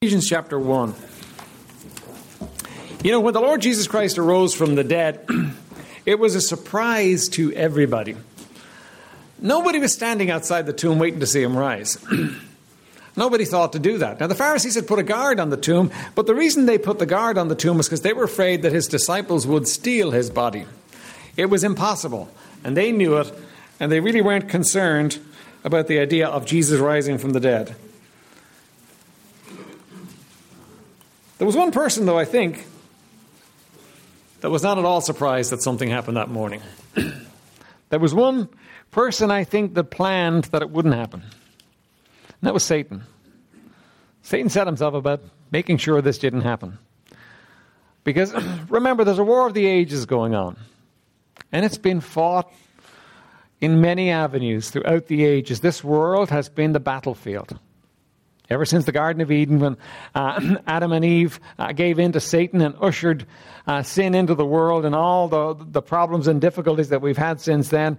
Ephesians chapter 1. You know, when the Lord Jesus Christ arose from the dead, it was a surprise to everybody. Nobody was standing outside the tomb waiting to see him rise. Nobody thought to do that. Now, the Pharisees had put a guard on the tomb, but the reason they put the guard on the tomb was because they were afraid that his disciples would steal his body. It was impossible, and they knew it, and they really weren't concerned about the idea of Jesus rising from the dead. There was one person, though, I think, that was not at all surprised that something happened that morning. there was one person, I think, that planned that it wouldn't happen. And that was Satan. Satan set himself about making sure this didn't happen. Because remember, there's a war of the ages going on. And it's been fought in many avenues throughout the ages. This world has been the battlefield. Ever since the Garden of Eden, when uh, Adam and Eve uh, gave in to Satan and ushered uh, sin into the world and all the, the problems and difficulties that we've had since then,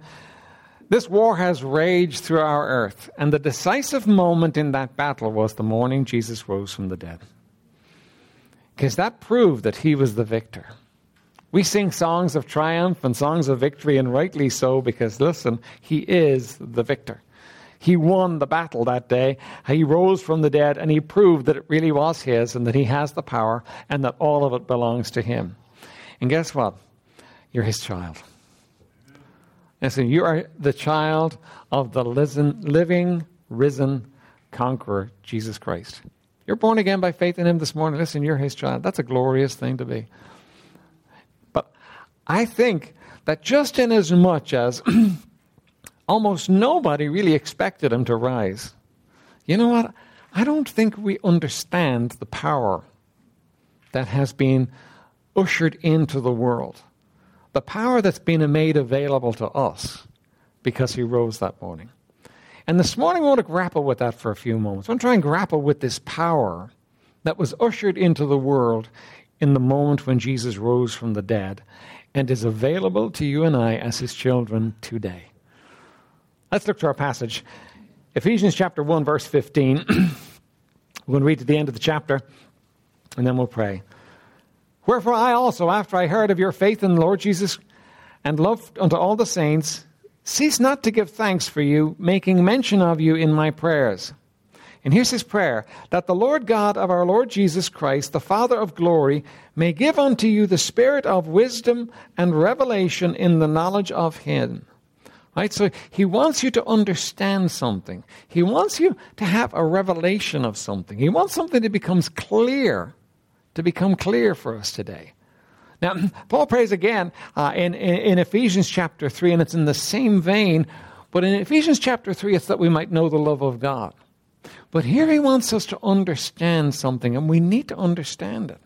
this war has raged through our earth. And the decisive moment in that battle was the morning Jesus rose from the dead. Because that proved that he was the victor. We sing songs of triumph and songs of victory, and rightly so, because listen, he is the victor. He won the battle that day. He rose from the dead and he proved that it really was his and that he has the power and that all of it belongs to him. And guess what? You're his child. Listen, you are the child of the living, risen conqueror, Jesus Christ. You're born again by faith in him this morning. Listen, you're his child. That's a glorious thing to be. But I think that just in as much as almost nobody really expected him to rise. You know what? I don't think we understand the power that has been ushered into the world. The power that's been made available to us because he rose that morning. And this morning, I want to grapple with that for a few moments. I want to try and grapple with this power that was ushered into the world in the moment when Jesus rose from the dead and is available to you and I as his children today. Let's look to our passage. Ephesians chapter 1, verse 15. We're going to read to the end of the chapter, and then we'll pray. Wherefore I also, after I heard of your faith in the Lord Jesus and love unto all the saints, cease not to give thanks for you, making mention of you in my prayers. And here's his prayer that the Lord God of our Lord Jesus Christ, the Father of glory, may give unto you the spirit of wisdom and revelation in the knowledge of him Right? So he wants you to understand something. He wants you to have a revelation of something. He wants something that becomes clear, to become clear for us today. Now, Paul prays again uh, in, in, in Ephesians chapter 3, and it's in the same vein, but in Ephesians chapter 3, it's that we might know the love of God. But here he wants us to understand something, and we need to understand it.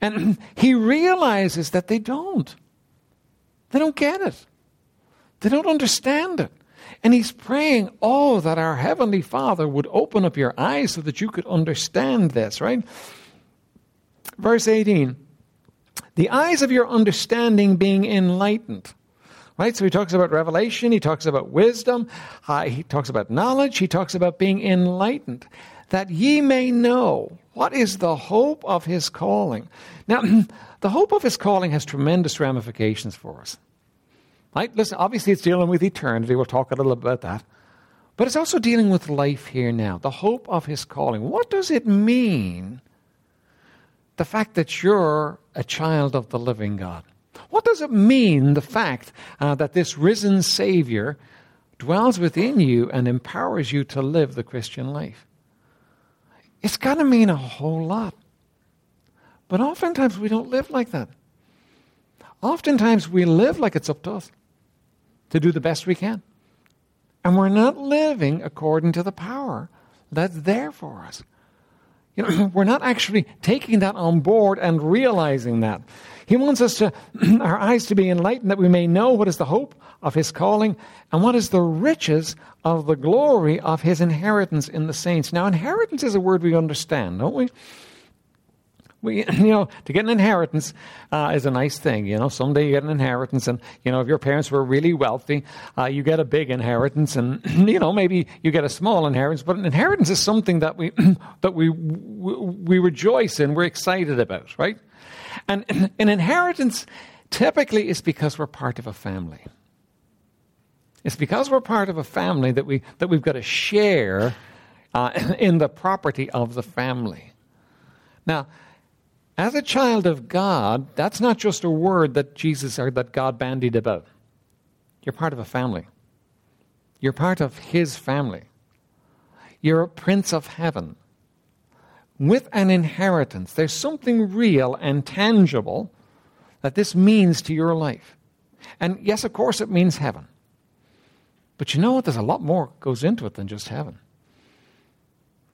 And he realizes that they don't. They don't get it. They don't understand it. And he's praying, oh, that our Heavenly Father would open up your eyes so that you could understand this, right? Verse 18 the eyes of your understanding being enlightened. Right? So he talks about revelation, he talks about wisdom, uh, he talks about knowledge, he talks about being enlightened, that ye may know what is the hope of his calling. Now, the hope of his calling has tremendous ramifications for us. Right? Listen, obviously it's dealing with eternity. We'll talk a little about that. But it's also dealing with life here now, the hope of his calling. What does it mean, the fact that you're a child of the living God? What does it mean, the fact uh, that this risen Savior dwells within you and empowers you to live the Christian life? It's got to mean a whole lot. But oftentimes we don't live like that. Oftentimes we live like it's up to us to do the best we can. And we're not living according to the power that's there for us. You know, we're not actually taking that on board and realizing that. He wants us to, our eyes to be enlightened that we may know what is the hope of his calling and what is the riches of the glory of his inheritance in the saints. Now, inheritance is a word we understand, don't we? We, you know, to get an inheritance uh, is a nice thing. You know, someday you get an inheritance, and you know, if your parents were really wealthy, uh, you get a big inheritance, and you know, maybe you get a small inheritance. But an inheritance is something that we that we we rejoice in, we're excited about, right? And an inheritance typically is because we're part of a family. It's because we're part of a family that we that we've got to share uh, in the property of the family. Now, as a child of God, that's not just a word that Jesus or that God bandied about. You're part of a family. You're part of His family. You're a prince of heaven. With an inheritance, there's something real and tangible that this means to your life. And yes, of course, it means heaven. But you know what? There's a lot more goes into it than just heaven.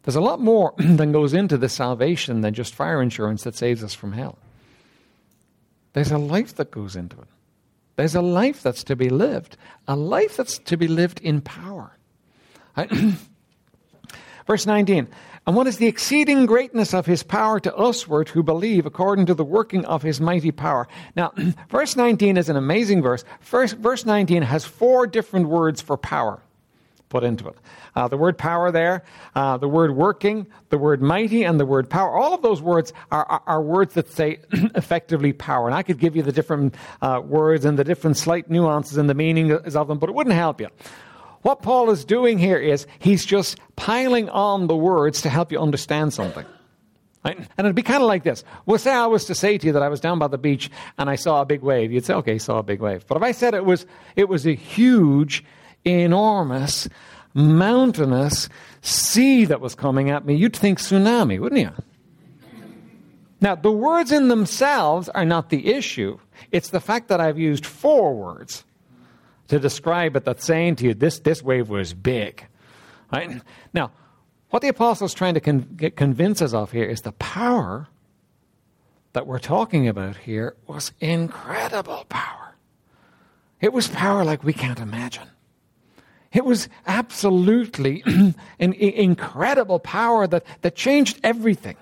There's a lot more than goes into this salvation than just fire insurance that saves us from hell. There's a life that goes into it. There's a life that's to be lived, a life that's to be lived in power. Verse 19 And what is the exceeding greatness of his power to usward who believe according to the working of his mighty power? Now, verse 19 is an amazing verse. First, verse 19 has four different words for power put into it. Uh, the word power there, uh, the word working, the word mighty, and the word power. All of those words are, are, are words that say effectively power. And I could give you the different uh, words and the different slight nuances and the meanings of them, but it wouldn't help you. What Paul is doing here is he's just piling on the words to help you understand something. Right? And it'd be kind of like this. Well, say I was to say to you that I was down by the beach and I saw a big wave. You'd say, okay, saw a big wave. But if I said it was, it was a huge, enormous, mountainous sea that was coming at me, you'd think tsunami, wouldn't you? Now, the words in themselves are not the issue. It's the fact that I've used four words to describe it that's saying to you, this, this wave was big. Right? Now, what the apostle is trying to con- convince us of here is the power that we're talking about here was incredible power. It was power like we can't imagine. It was absolutely an incredible power that, that changed everything.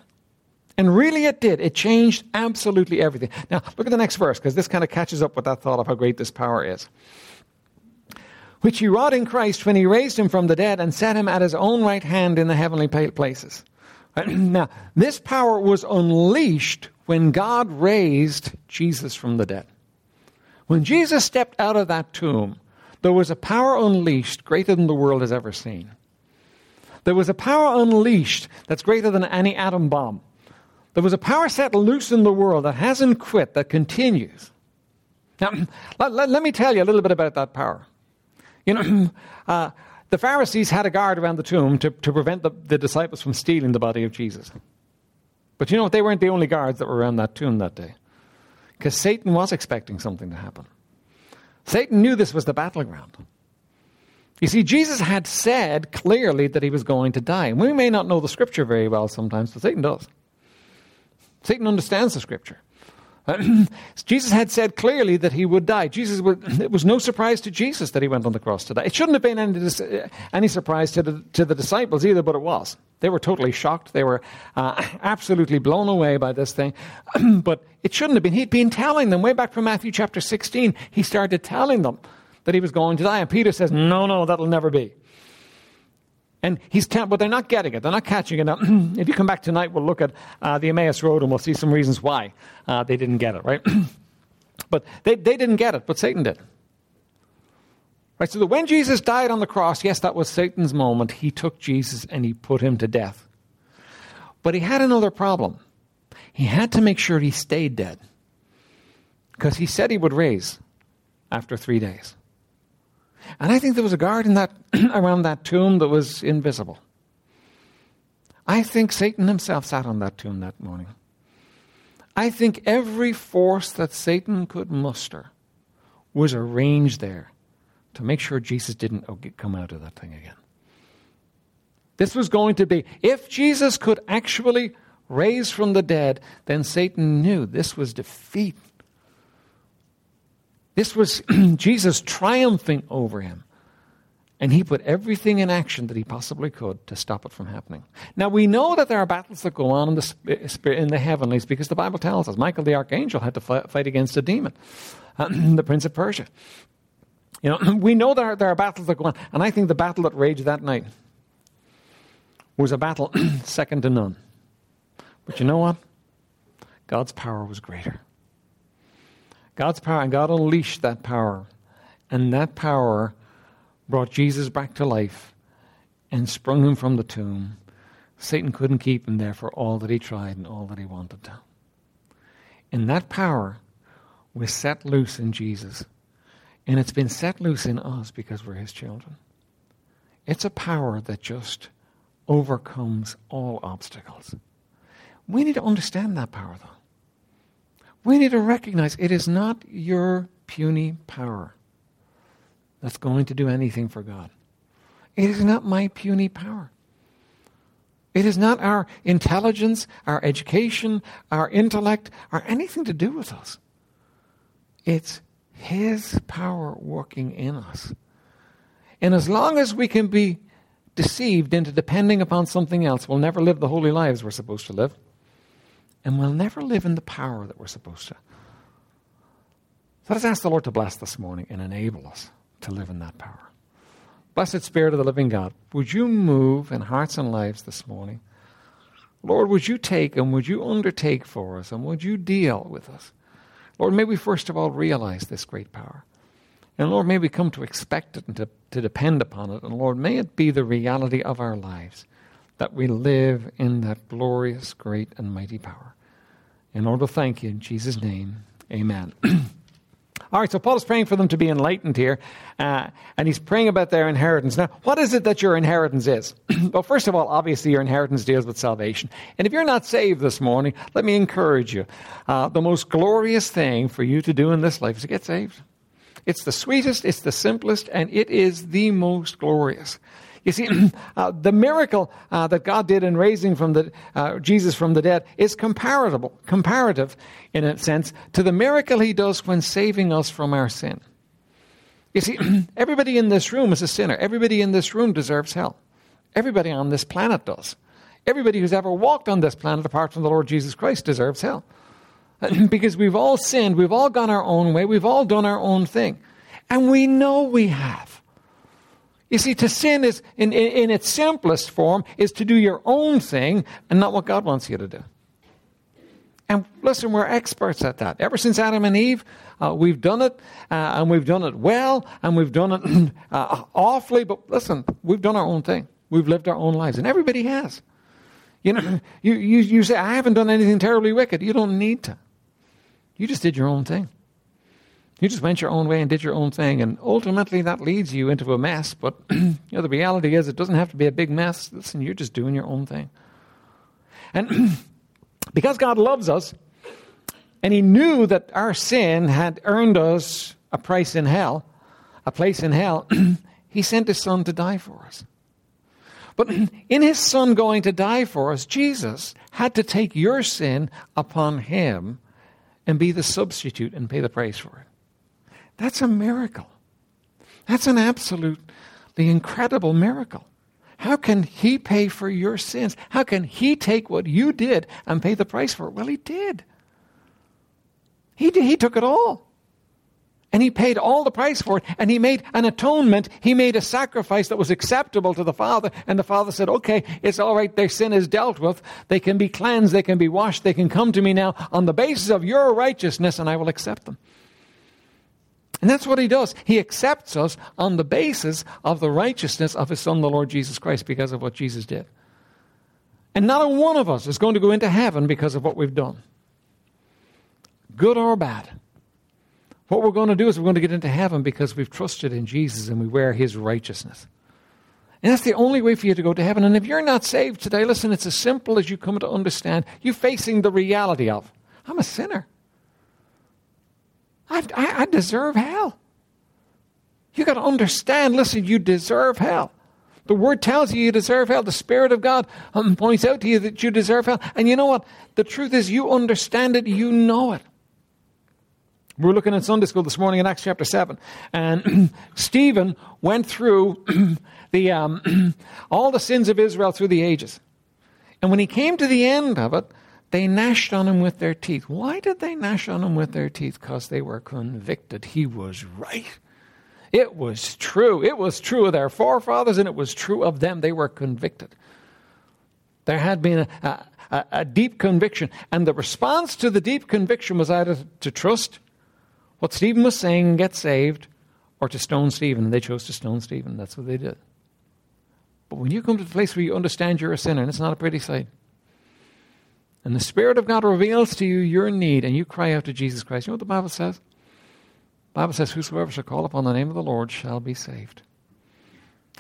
And really it did. It changed absolutely everything. Now, look at the next verse, because this kind of catches up with that thought of how great this power is. Which he wrought in Christ when he raised him from the dead and set him at his own right hand in the heavenly places. Now, this power was unleashed when God raised Jesus from the dead. When Jesus stepped out of that tomb, there was a power unleashed greater than the world has ever seen. There was a power unleashed that's greater than any atom bomb. There was a power set loose in the world that hasn't quit, that continues. Now, let, let, let me tell you a little bit about that power. You know, uh, the Pharisees had a guard around the tomb to, to prevent the, the disciples from stealing the body of Jesus. But you know what? They weren't the only guards that were around that tomb that day. Because Satan was expecting something to happen. Satan knew this was the battleground. You see, Jesus had said clearly that he was going to die. And we may not know the scripture very well sometimes, but Satan does. Satan understands the scripture. Jesus had said clearly that he would die. Jesus would, it was no surprise to Jesus that he went on the cross to die. It shouldn't have been any, any surprise to the, to the disciples either, but it was. They were totally shocked. They were uh, absolutely blown away by this thing. but it shouldn't have been. He'd been telling them way back from Matthew chapter 16. He started telling them that he was going to die. And Peter says, No, no, that'll never be. And he's te- but they're not getting it. They're not catching it. Now, if you come back tonight, we'll look at uh, the Emmaus Road and we'll see some reasons why uh, they didn't get it, right? but they, they didn't get it, but Satan did. Right, so that when Jesus died on the cross, yes, that was Satan's moment. He took Jesus and he put him to death. But he had another problem. He had to make sure he stayed dead. Because he said he would raise after three days. And I think there was a guard in that, around that tomb that was invisible. I think Satan himself sat on that tomb that morning. I think every force that Satan could muster was arranged there to make sure Jesus didn't come out of that thing again. This was going to be, if Jesus could actually raise from the dead, then Satan knew this was defeat this was Jesus triumphing over him. And he put everything in action that he possibly could to stop it from happening. Now we know that there are battles that go on in the in the heavenlies because the Bible tells us Michael the archangel had to fight against a demon, the prince of Persia. You know, we know there are, there are battles that go on, and I think the battle that raged that night was a battle second to none. But you know what? God's power was greater. God's power, and God unleashed that power. And that power brought Jesus back to life and sprung him from the tomb. Satan couldn't keep him there for all that he tried and all that he wanted to. And that power was set loose in Jesus. And it's been set loose in us because we're his children. It's a power that just overcomes all obstacles. We need to understand that power, though. We need to recognize it is not your puny power that's going to do anything for God. It is not my puny power. It is not our intelligence, our education, our intellect, or anything to do with us. It's His power working in us. And as long as we can be deceived into depending upon something else, we'll never live the holy lives we're supposed to live. And we'll never live in the power that we're supposed to. So let's ask the Lord to bless this morning and enable us to live in that power. Blessed Spirit of the living God, would you move in hearts and lives this morning? Lord, would you take and would you undertake for us and would you deal with us? Lord, may we first of all realize this great power. And Lord, may we come to expect it and to, to depend upon it. And Lord, may it be the reality of our lives that we live in that glorious, great, and mighty power. In order to thank you in Jesus' name. Amen. All right, so Paul is praying for them to be enlightened here, uh, and he's praying about their inheritance. Now, what is it that your inheritance is? well, first of all, obviously, your inheritance deals with salvation. And if you're not saved this morning, let me encourage you. Uh, the most glorious thing for you to do in this life is to get saved. It's the sweetest, it's the simplest, and it is the most glorious. You see, uh, the miracle uh, that God did in raising from the, uh, Jesus from the dead is comparable, comparative, in a sense, to the miracle he does when saving us from our sin. You see, everybody in this room is a sinner. Everybody in this room deserves hell. Everybody on this planet does. Everybody who's ever walked on this planet, apart from the Lord Jesus Christ, deserves hell. because we've all sinned, we've all gone our own way, we've all done our own thing. And we know we have. You see, to sin is, in, in, in, its simplest form, is to do your own thing and not what God wants you to do. And listen, we're experts at that. Ever since Adam and Eve, uh, we've done it, uh, and we've done it well, and we've done it uh, awfully. But listen, we've done our own thing. We've lived our own lives, and everybody has. You know, you, you, you say, I haven't done anything terribly wicked. You don't need to. You just did your own thing. You just went your own way and did your own thing, and ultimately that leads you into a mess. But you know, the reality is, it doesn't have to be a big mess. Listen, you're just doing your own thing. And because God loves us, and He knew that our sin had earned us a price in hell, a place in hell, He sent His Son to die for us. But in His Son going to die for us, Jesus had to take your sin upon Him and be the substitute and pay the price for it. That's a miracle. That's an absolutely incredible miracle. How can he pay for your sins? How can he take what you did and pay the price for it? Well, he did. He did. He took it all. And he paid all the price for it. And he made an atonement. He made a sacrifice that was acceptable to the Father. And the Father said, okay, it's all right. Their sin is dealt with. They can be cleansed. They can be washed. They can come to me now on the basis of your righteousness, and I will accept them. And that's what he does. He accepts us on the basis of the righteousness of his son, the Lord Jesus Christ, because of what Jesus did. And not a one of us is going to go into heaven because of what we've done, good or bad. What we're going to do is we're going to get into heaven because we've trusted in Jesus and we wear his righteousness. And that's the only way for you to go to heaven. And if you're not saved today, listen, it's as simple as you come to understand. You're facing the reality of, I'm a sinner. I, I, I deserve hell. You got to understand, listen, you deserve hell. The word tells you you deserve hell. The Spirit of God um, points out to you that you deserve hell. And you know what? The truth is, you understand it, you know it. We were looking at Sunday school this morning in Acts chapter 7, and Stephen went through the, um, all the sins of Israel through the ages. And when he came to the end of it, they gnashed on him with their teeth. Why did they gnash on him with their teeth? Because they were convicted. He was right. It was true. It was true of their forefathers, and it was true of them. They were convicted. There had been a, a, a deep conviction, and the response to the deep conviction was either to trust what Stephen was saying get saved, or to stone Stephen. And they chose to stone Stephen. That's what they did. But when you come to the place where you understand you're a sinner, and it's not a pretty sight, and the Spirit of God reveals to you your need, and you cry out to Jesus Christ, you know what the Bible says? The Bible says, Whosoever shall call upon the name of the Lord shall be saved.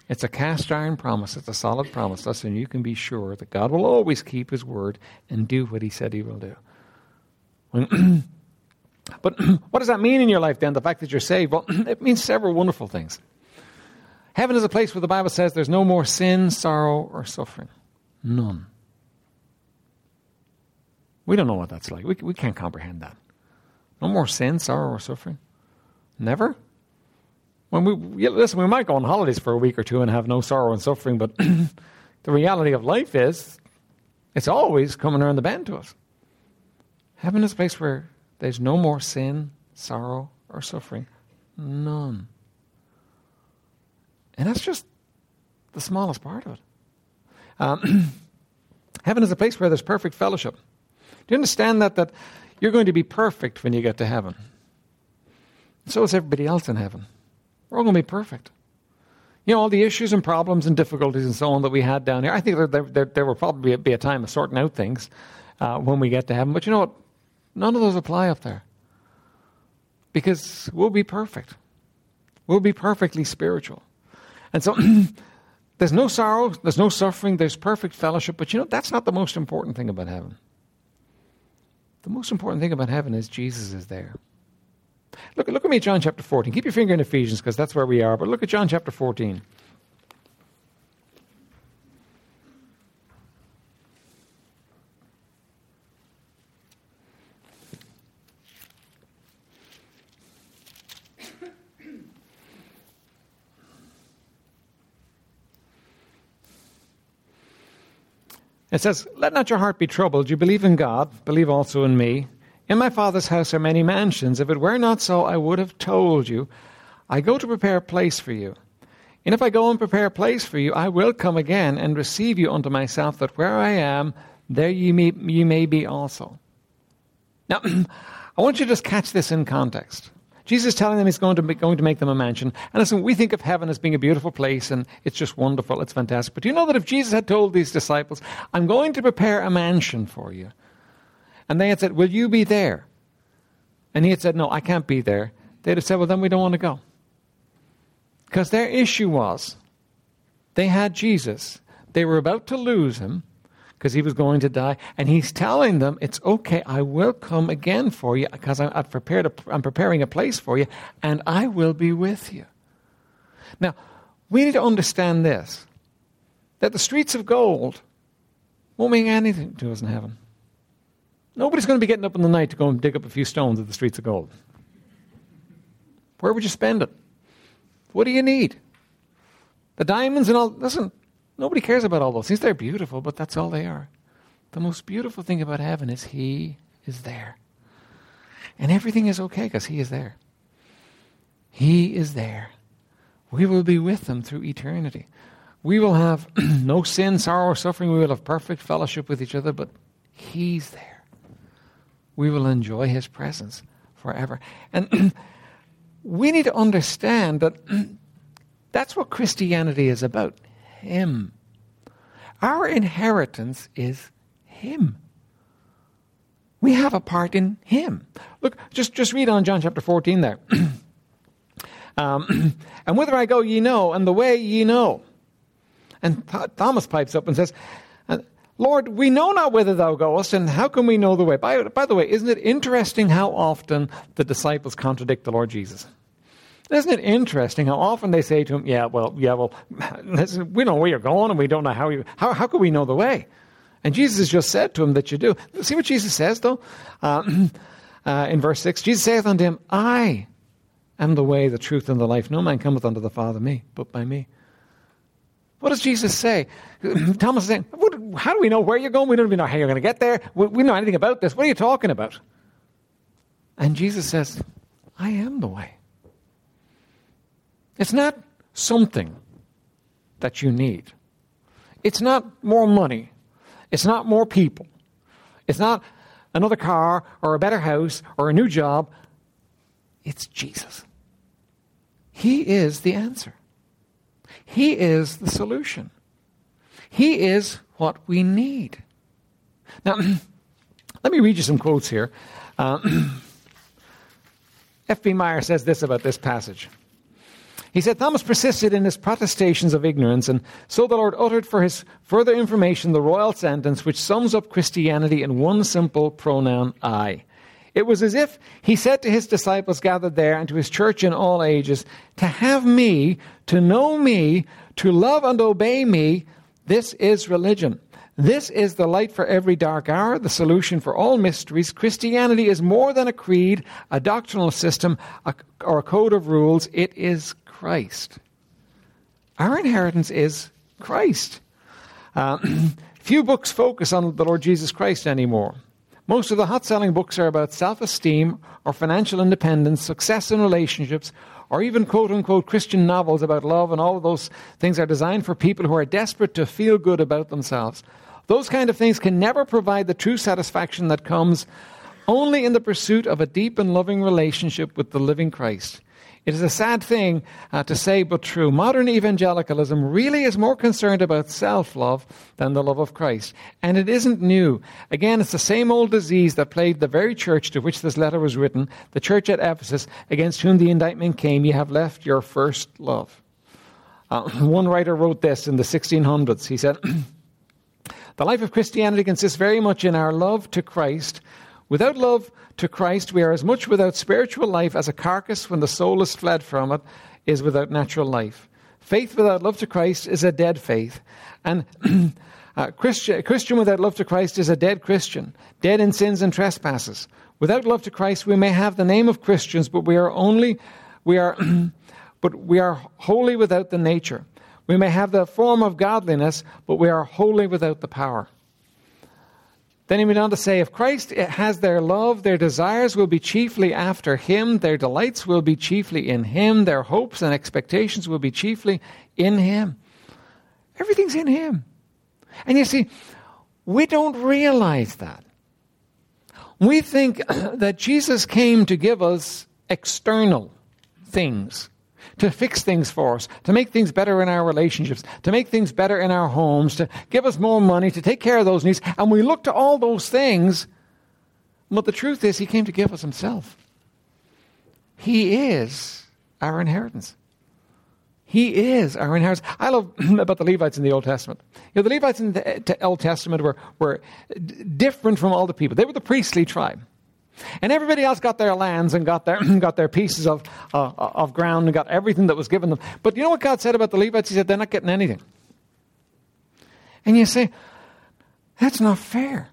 It's a cast iron promise. It's a solid promise. Listen, you can be sure that God will always keep His word and do what He said He will do. but what does that mean in your life then, the fact that you're saved? Well, it means several wonderful things. Heaven is a place where the Bible says there's no more sin, sorrow, or suffering. None. We don't know what that's like. We, we can't comprehend that. No more sin, sorrow, or suffering. Never. When we listen, we might go on holidays for a week or two and have no sorrow and suffering, but the reality of life is it's always coming around the bend to us. Heaven is a place where there's no more sin, sorrow, or suffering. None. And that's just the smallest part of it. Um, heaven is a place where there's perfect fellowship. Do you understand that? That you're going to be perfect when you get to heaven. So is everybody else in heaven. We're all going to be perfect. You know, all the issues and problems and difficulties and so on that we had down here, I think there, there, there will probably be a time of sorting out things uh, when we get to heaven. But you know what? None of those apply up there. Because we'll be perfect. We'll be perfectly spiritual. And so there's no sorrow, there's no suffering, there's perfect fellowship. But you know, that's not the most important thing about heaven. The most important thing about heaven is Jesus is there. Look, look at me, John chapter 14. Keep your finger in Ephesians because that's where we are. But look at John chapter 14. It says, Let not your heart be troubled. You believe in God, believe also in me. In my Father's house are many mansions. If it were not so, I would have told you. I go to prepare a place for you. And if I go and prepare a place for you, I will come again and receive you unto myself, that where I am, there ye may, ye may be also. Now, I want you to just catch this in context. Jesus is telling them he's going to, be, going to make them a mansion. And listen, we think of heaven as being a beautiful place and it's just wonderful, it's fantastic. But do you know that if Jesus had told these disciples, I'm going to prepare a mansion for you, and they had said, Will you be there? And he had said, No, I can't be there. They'd have said, Well, then we don't want to go. Because their issue was they had Jesus, they were about to lose him because he was going to die. And he's telling them, It's okay, I will come again for you because I've prepared a, I'm preparing a place for you, and I will be with you. Now, we need to understand this that the streets of gold won't mean anything to us in heaven. Nobody's going to be getting up in the night to go and dig up a few stones at the streets of gold. Where would you spend it? What do you need? The diamonds and all. Listen, nobody cares about all those things. They're beautiful, but that's all they are. The most beautiful thing about heaven is He is there. And everything is okay because He is there. He is there. We will be with Him through eternity. We will have no sin, sorrow, or suffering. We will have perfect fellowship with each other, but He's there we will enjoy his presence forever. And we need to understand that that's what Christianity is about him. Our inheritance is him. We have a part in him. Look, just, just read on John chapter 14 there. um, and whither I go, ye know, and the way ye know. And Thomas pipes up and says, Lord, we know not whither thou goest, and how can we know the way? By, by the way, isn't it interesting how often the disciples contradict the Lord Jesus? Isn't it interesting how often they say to him, Yeah, well, yeah, well, listen, we know where you're going, and we don't know how you, how, how can we know the way? And Jesus just said to him that you do. See what Jesus says, though? Uh, uh, in verse 6, Jesus saith unto him, I am the way, the truth, and the life. No man cometh unto the Father me, but by me. What does Jesus say? Thomas is saying, How do we know where you're going? We don't even know how you're going to get there. We, we know anything about this. What are you talking about? And Jesus says, I am the way. It's not something that you need. It's not more money. It's not more people. It's not another car or a better house or a new job. It's Jesus. He is the answer. He is the solution. He is what we need. Now, let me read you some quotes here. Uh, F.B. Meyer says this about this passage. He said Thomas persisted in his protestations of ignorance, and so the Lord uttered for his further information the royal sentence which sums up Christianity in one simple pronoun, I. It was as if he said to his disciples gathered there and to his church in all ages, To have me, to know me, to love and obey me, this is religion. This is the light for every dark hour, the solution for all mysteries. Christianity is more than a creed, a doctrinal system, a, or a code of rules. It is Christ. Our inheritance is Christ. Uh, few books focus on the Lord Jesus Christ anymore. Most of the hot selling books are about self esteem or financial independence, success in relationships, or even quote unquote Christian novels about love, and all of those things are designed for people who are desperate to feel good about themselves. Those kind of things can never provide the true satisfaction that comes only in the pursuit of a deep and loving relationship with the living Christ. It is a sad thing uh, to say, but true. Modern evangelicalism really is more concerned about self love than the love of Christ. And it isn't new. Again, it's the same old disease that plagued the very church to which this letter was written, the church at Ephesus, against whom the indictment came You have left your first love. Uh, one writer wrote this in the 1600s. He said, The life of Christianity consists very much in our love to Christ. Without love, to Christ, we are as much without spiritual life as a carcass when the soul is fled from it is without natural life. Faith without love to Christ is a dead faith. And uh, a Christian, Christian without love to Christ is a dead Christian, dead in sins and trespasses. Without love to Christ, we may have the name of Christians, but we are only, we are, but we are wholly without the nature. We may have the form of godliness, but we are wholly without the power. Then he went on to say, if Christ has their love, their desires will be chiefly after him, their delights will be chiefly in him, their hopes and expectations will be chiefly in him. Everything's in him. And you see, we don't realize that. We think that Jesus came to give us external things to fix things for us, to make things better in our relationships, to make things better in our homes, to give us more money, to take care of those needs. And we look to all those things, but the truth is, He came to give us Himself. He is our inheritance. He is our inheritance. I love about the Levites in the Old Testament. You know, the Levites in the Old Testament were, were different from all the people. They were the priestly tribe. And everybody else got their lands and got their, got their pieces of, uh, of ground and got everything that was given them. But you know what God said about the Levites? He said, they're not getting anything. And you say, that's not fair.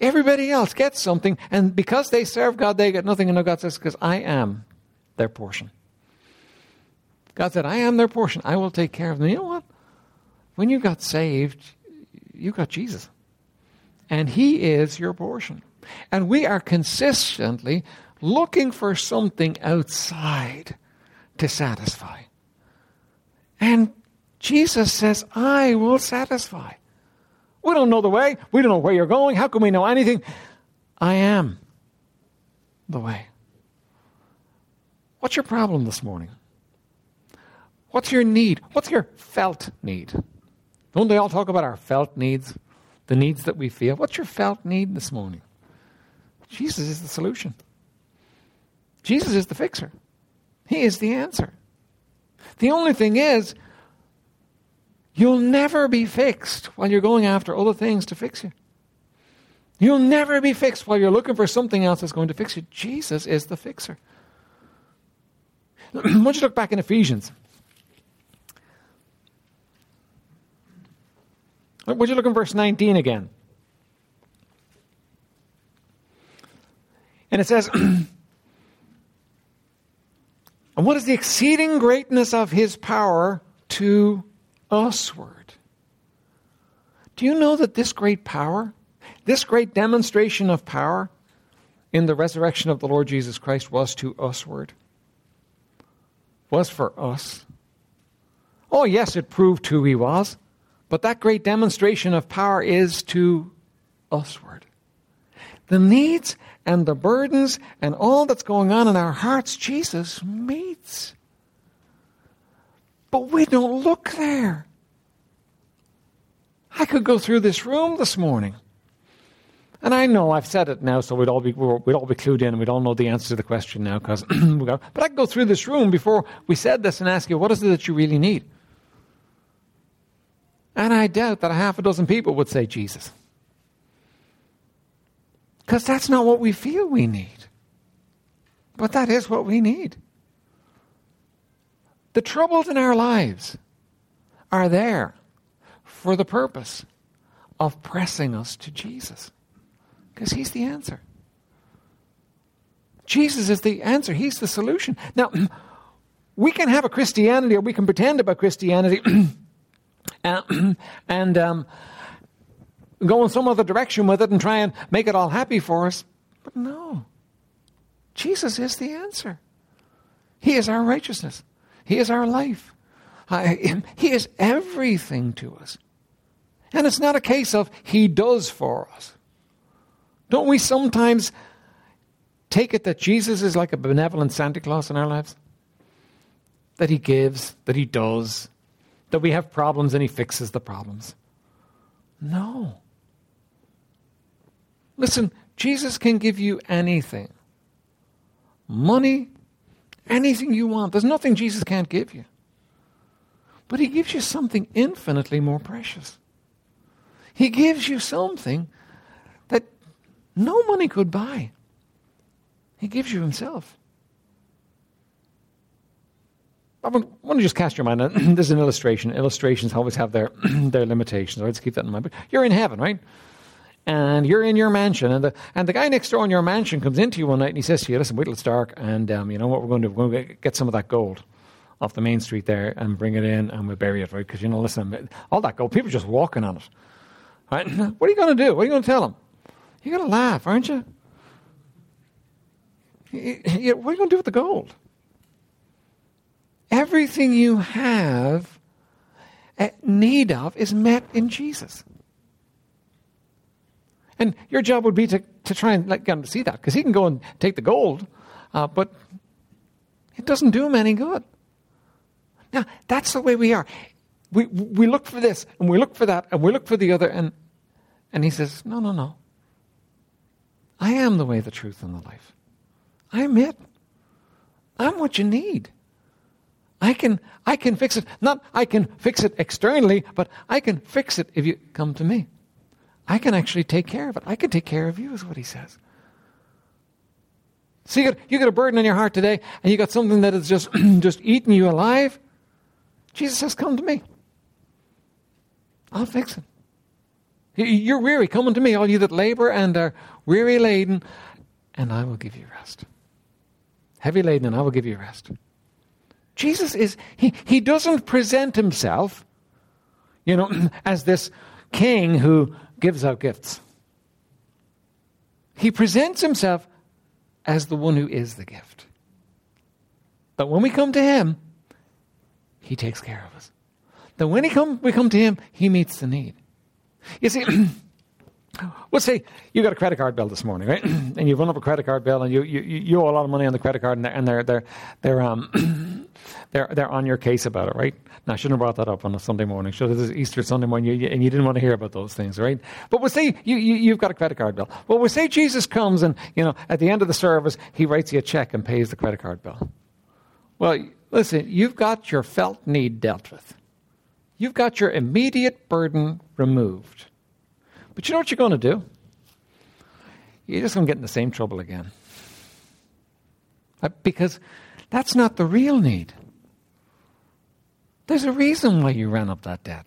Everybody else gets something, and because they serve God, they get nothing. And God says, because I am their portion. God said, I am their portion. I will take care of them. You know what? When you got saved, you got Jesus. And He is your portion. And we are consistently looking for something outside to satisfy. And Jesus says, I will satisfy. We don't know the way. We don't know where you're going. How can we know anything? I am the way. What's your problem this morning? What's your need? What's your felt need? Don't they all talk about our felt needs? The needs that we feel? What's your felt need this morning? Jesus is the solution. Jesus is the fixer. He is the answer. The only thing is, you'll never be fixed while you're going after other things to fix you. You'll never be fixed while you're looking for something else that's going to fix you. Jesus is the fixer. Once you look back in Ephesians, would you look in verse 19 again? And it says, And what is the exceeding greatness of his power to usward? Do you know that this great power, this great demonstration of power in the resurrection of the Lord Jesus Christ was to usward? Was for us. Oh, yes, it proved who he was, but that great demonstration of power is to usward. The needs and the burdens and all that's going on in our hearts, Jesus meets. But we don't look there. I could go through this room this morning. And I know I've said it now, so we'd all be, we'd all be clued in and we'd all know the answer to the question now. Cause but I could go through this room before we said this and ask you, what is it that you really need? And I doubt that a half a dozen people would say Jesus. Because that's not what we feel we need. But that is what we need. The troubles in our lives are there for the purpose of pressing us to Jesus. Because He's the answer. Jesus is the answer, He's the solution. Now, we can have a Christianity or we can pretend about Christianity and, um, go in some other direction with it and try and make it all happy for us. But no. Jesus is the answer. He is our righteousness. He is our life. He is everything to us. And it's not a case of He does for us. Don't we sometimes take it that Jesus is like a benevolent Santa Claus in our lives? That He gives, that He does, that we have problems and He fixes the problems. No. Listen, Jesus can give you anything money, anything you want. There's nothing Jesus can't give you. But He gives you something infinitely more precious. He gives you something that no money could buy. He gives you Himself. I want to just cast your mind. On this is an illustration. Illustrations always have their, their limitations. Let's keep that in mind. But you're in heaven, right? And you're in your mansion, and the and the guy next door in your mansion comes into you one night and he says to you, "Listen, wait till it's dark, and um, you know what we're going to do? We're going to get some of that gold off the main street there and bring it in, and we'll bury it, right? Because you know, listen, all that gold, people are just walking on it, right? What are you going to do? What are you going to tell them? You're going to laugh, aren't you? What are you going to do with the gold? Everything you have eh, need of is met in Jesus. And your job would be to, to try and let, him see that, because he can go and take the gold, uh, but it doesn't do him any good. Now, that's the way we are. We, we look for this, and we look for that, and we look for the other, and, and he says, No, no, no. I am the way, the truth, and the life. I'm it. I'm what you need. I can, I can fix it. Not I can fix it externally, but I can fix it if you come to me. I can actually take care of it. I can take care of you, is what he says. So you got, you got a burden on your heart today, and you got something that is just, just eating you alive. Jesus says, Come to me. I'll fix it. You're weary. Come unto me, all you that labor and are weary laden, and I will give you rest. Heavy laden, and I will give you rest. Jesus is, he, he doesn't present himself, you know, as this king who gives out gifts. He presents himself as the one who is the gift. But when we come to him, he takes care of us. Then when he come, we come to him, he meets the need. You see, let's say you got a credit card bill this morning, right? and you run up a credit card bill, and you, you, you owe a lot of money on the credit card, and they're and they're they're they're um they're they're on your case about it, right? Now, I shouldn't have brought that up on a Sunday morning. So this is Easter Sunday morning, you, and you didn't want to hear about those things, right? But we'll say you, you, you've got a credit card bill. Well, we'll say Jesus comes and, you know, at the end of the service, he writes you a check and pays the credit card bill. Well, listen, you've got your felt need dealt with. You've got your immediate burden removed. But you know what you're going to do? You're just going to get in the same trouble again. Uh, because that's not the real need. There's a reason why you ran up that debt.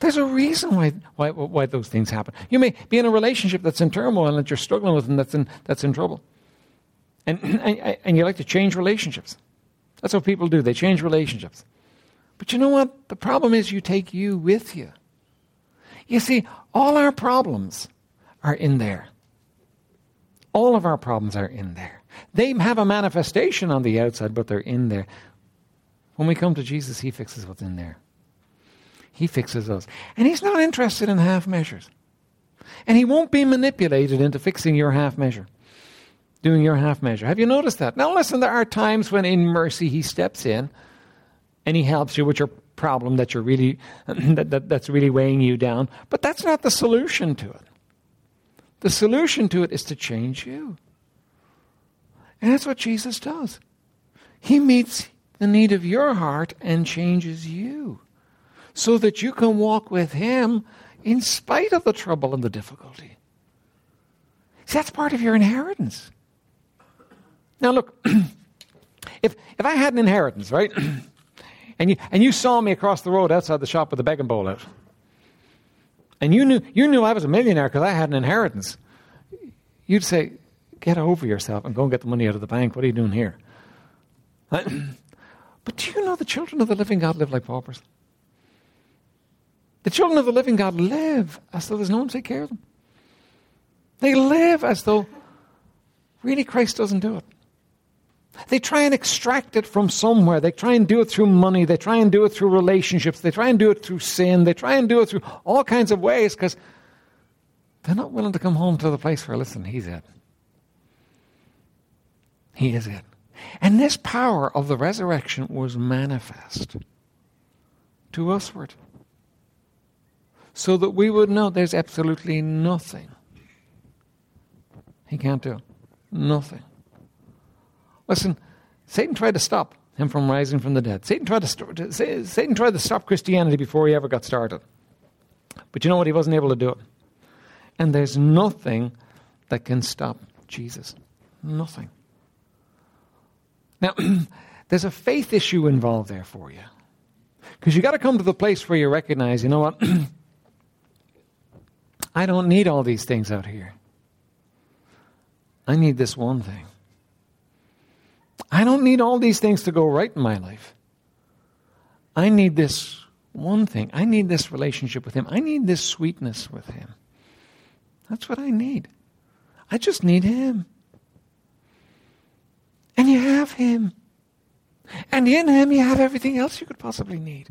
There's a reason why, why, why those things happen. You may be in a relationship that's in turmoil and that you're struggling with and that's in, that's in trouble. And, and, and you like to change relationships. That's what people do. They change relationships. But you know what? The problem is you take you with you. You see, all our problems are in there. All of our problems are in there. They have a manifestation on the outside, but they're in there. When we come to Jesus, He fixes what's in there. He fixes us. And He's not interested in half measures. And He won't be manipulated into fixing your half measure, doing your half measure. Have you noticed that? Now, listen, there are times when in mercy He steps in and He helps you with your problem that you're really that, that, that's really weighing you down. But that's not the solution to it. The solution to it is to change you. And that's what Jesus does. He meets the need of your heart and changes you so that you can walk with Him in spite of the trouble and the difficulty. See, that's part of your inheritance. Now, look, if, if I had an inheritance, right, and you, and you saw me across the road outside the shop with a begging bowl out, and you knew, you knew I was a millionaire because I had an inheritance, you'd say, Get over yourself and go and get the money out of the bank. What are you doing here? but do you know the children of the living God live like paupers? The children of the living God live as though there's no one to take care of them. They live as though really Christ doesn't do it. They try and extract it from somewhere. They try and do it through money. They try and do it through relationships. They try and do it through sin. They try and do it through all kinds of ways because they're not willing to come home to the place where, listen, He's it. He is it. And this power of the resurrection was manifest to usward. So that we would know there's absolutely nothing he can't do. Nothing. Listen, Satan tried to stop him from rising from the dead. Satan tried to, st- Satan tried to stop Christianity before he ever got started. But you know what? He wasn't able to do it. And there's nothing that can stop Jesus. Nothing. Now, there's a faith issue involved there for you. Because you got to come to the place where you recognize, you know what? I don't need all these things out here. I need this one thing. I don't need all these things to go right in my life. I need this one thing. I need this relationship with Him. I need this sweetness with Him. That's what I need. I just need Him. And you have Him. And in Him, you have everything else you could possibly need.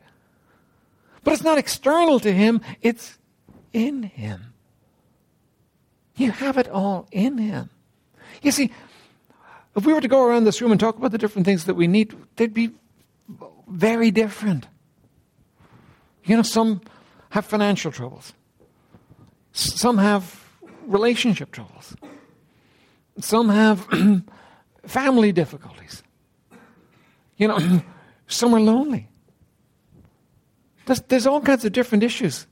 But it's not external to Him, it's in Him. You have it all in Him. You see, if we were to go around this room and talk about the different things that we need, they'd be very different. You know, some have financial troubles, some have relationship troubles, some have family difficulties. You know, some are lonely. There's, there's all kinds of different issues.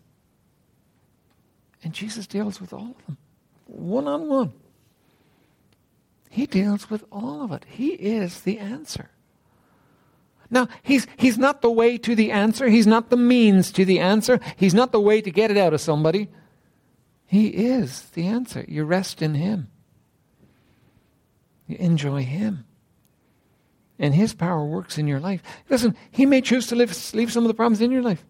And Jesus deals with all of them, one on one. He deals with all of it. He is the answer. Now, he's, he's not the way to the answer. He's not the means to the answer. He's not the way to get it out of somebody. He is the answer. You rest in Him. You enjoy Him. And His power works in your life. Listen, He may choose to live, leave some of the problems in your life.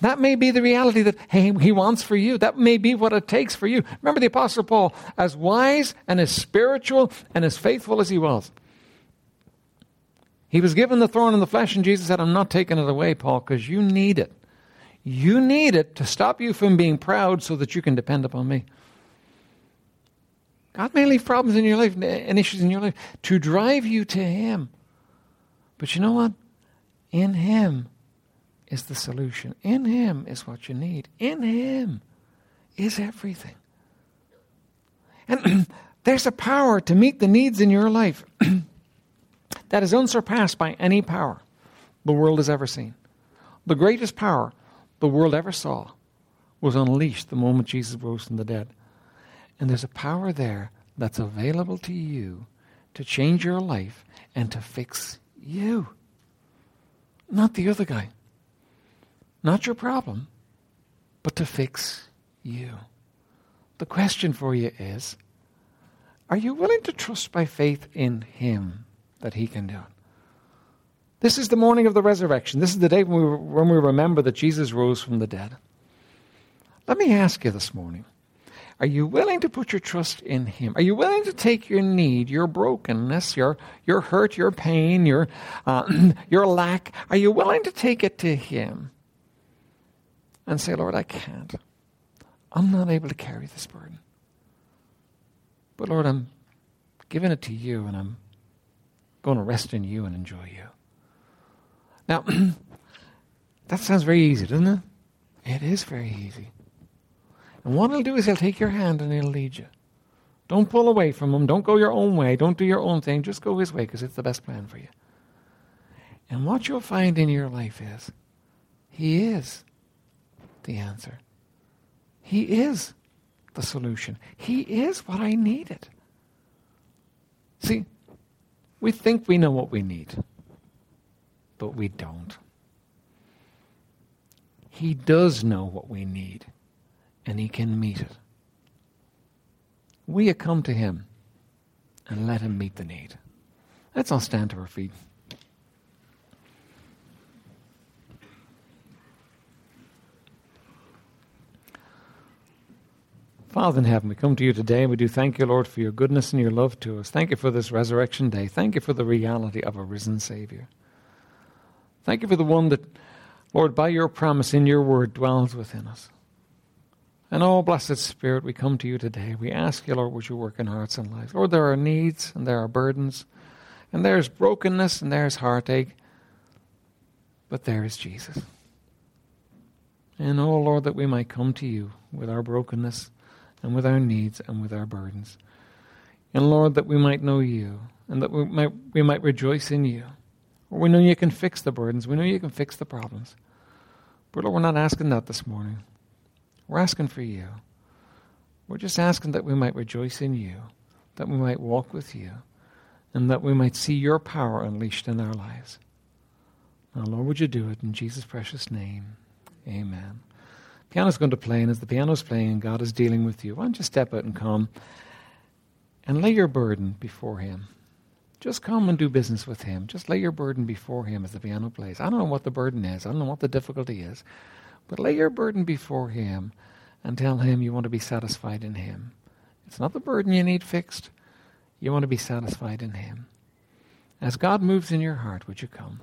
That may be the reality that hey, He wants for you. That may be what it takes for you. Remember the Apostle Paul, as wise and as spiritual and as faithful as he was. He was given the thorn in the flesh, and Jesus said, I'm not taking it away, Paul, because you need it. You need it to stop you from being proud so that you can depend upon me. God may leave problems in your life and issues in your life to drive you to Him. But you know what? In Him is the solution. In Him is what you need. In Him is everything. And there's a power to meet the needs in your life that is unsurpassed by any power the world has ever seen. The greatest power the world ever saw was unleashed the moment Jesus rose from the dead. And there's a power there that's available to you to change your life and to fix you, not the other guy. Not your problem, but to fix you. The question for you is Are you willing to trust by faith in Him that He can do it? This is the morning of the resurrection. This is the day when we, when we remember that Jesus rose from the dead. Let me ask you this morning are you willing to put your trust in Him? Are you willing to take your need, your brokenness, your, your hurt, your pain, your, uh, your lack? Are you willing to take it to Him and say, Lord, I can't. I'm not able to carry this burden. But Lord, I'm giving it to you and I'm going to rest in you and enjoy you. Now, that sounds very easy, doesn't it? It is very easy. And what he'll do is he'll take your hand and he'll lead you. Don't pull away from him. Don't go your own way. Don't do your own thing. Just go his way because it's the best plan for you. And what you'll find in your life is he is the answer. He is the solution. He is what I needed. See, we think we know what we need, but we don't. He does know what we need and He can meet it. We come to Him and let Him meet the need. Let's all stand to our feet. Father in heaven, we come to you today and we do thank you, Lord, for your goodness and your love to us. Thank you for this resurrection day. Thank you for the reality of a risen Savior. Thank you for the one that, Lord, by your promise in your word dwells within us. And oh, blessed Spirit, we come to you today. We ask you, Lord, would you work in hearts and lives? Lord, there are needs and there are burdens, and there's brokenness and there's heartache, but there is Jesus. And oh, Lord, that we might come to you with our brokenness and with our needs and with our burdens. And Lord, that we might know you and that we might, we might rejoice in you. We know you can fix the burdens, we know you can fix the problems. But Lord, we're not asking that this morning. We're asking for you. We're just asking that we might rejoice in you, that we might walk with you, and that we might see your power unleashed in our lives. Now, Lord, would you do it in Jesus' precious name? Amen. Piano's going to play, and as the piano's playing God is dealing with you, why don't you step out and come and lay your burden before Him? Just come and do business with Him. Just lay your burden before Him as the piano plays. I don't know what the burden is, I don't know what the difficulty is. But lay your burden before Him and tell Him you want to be satisfied in Him. It's not the burden you need fixed. You want to be satisfied in Him. As God moves in your heart, would you come?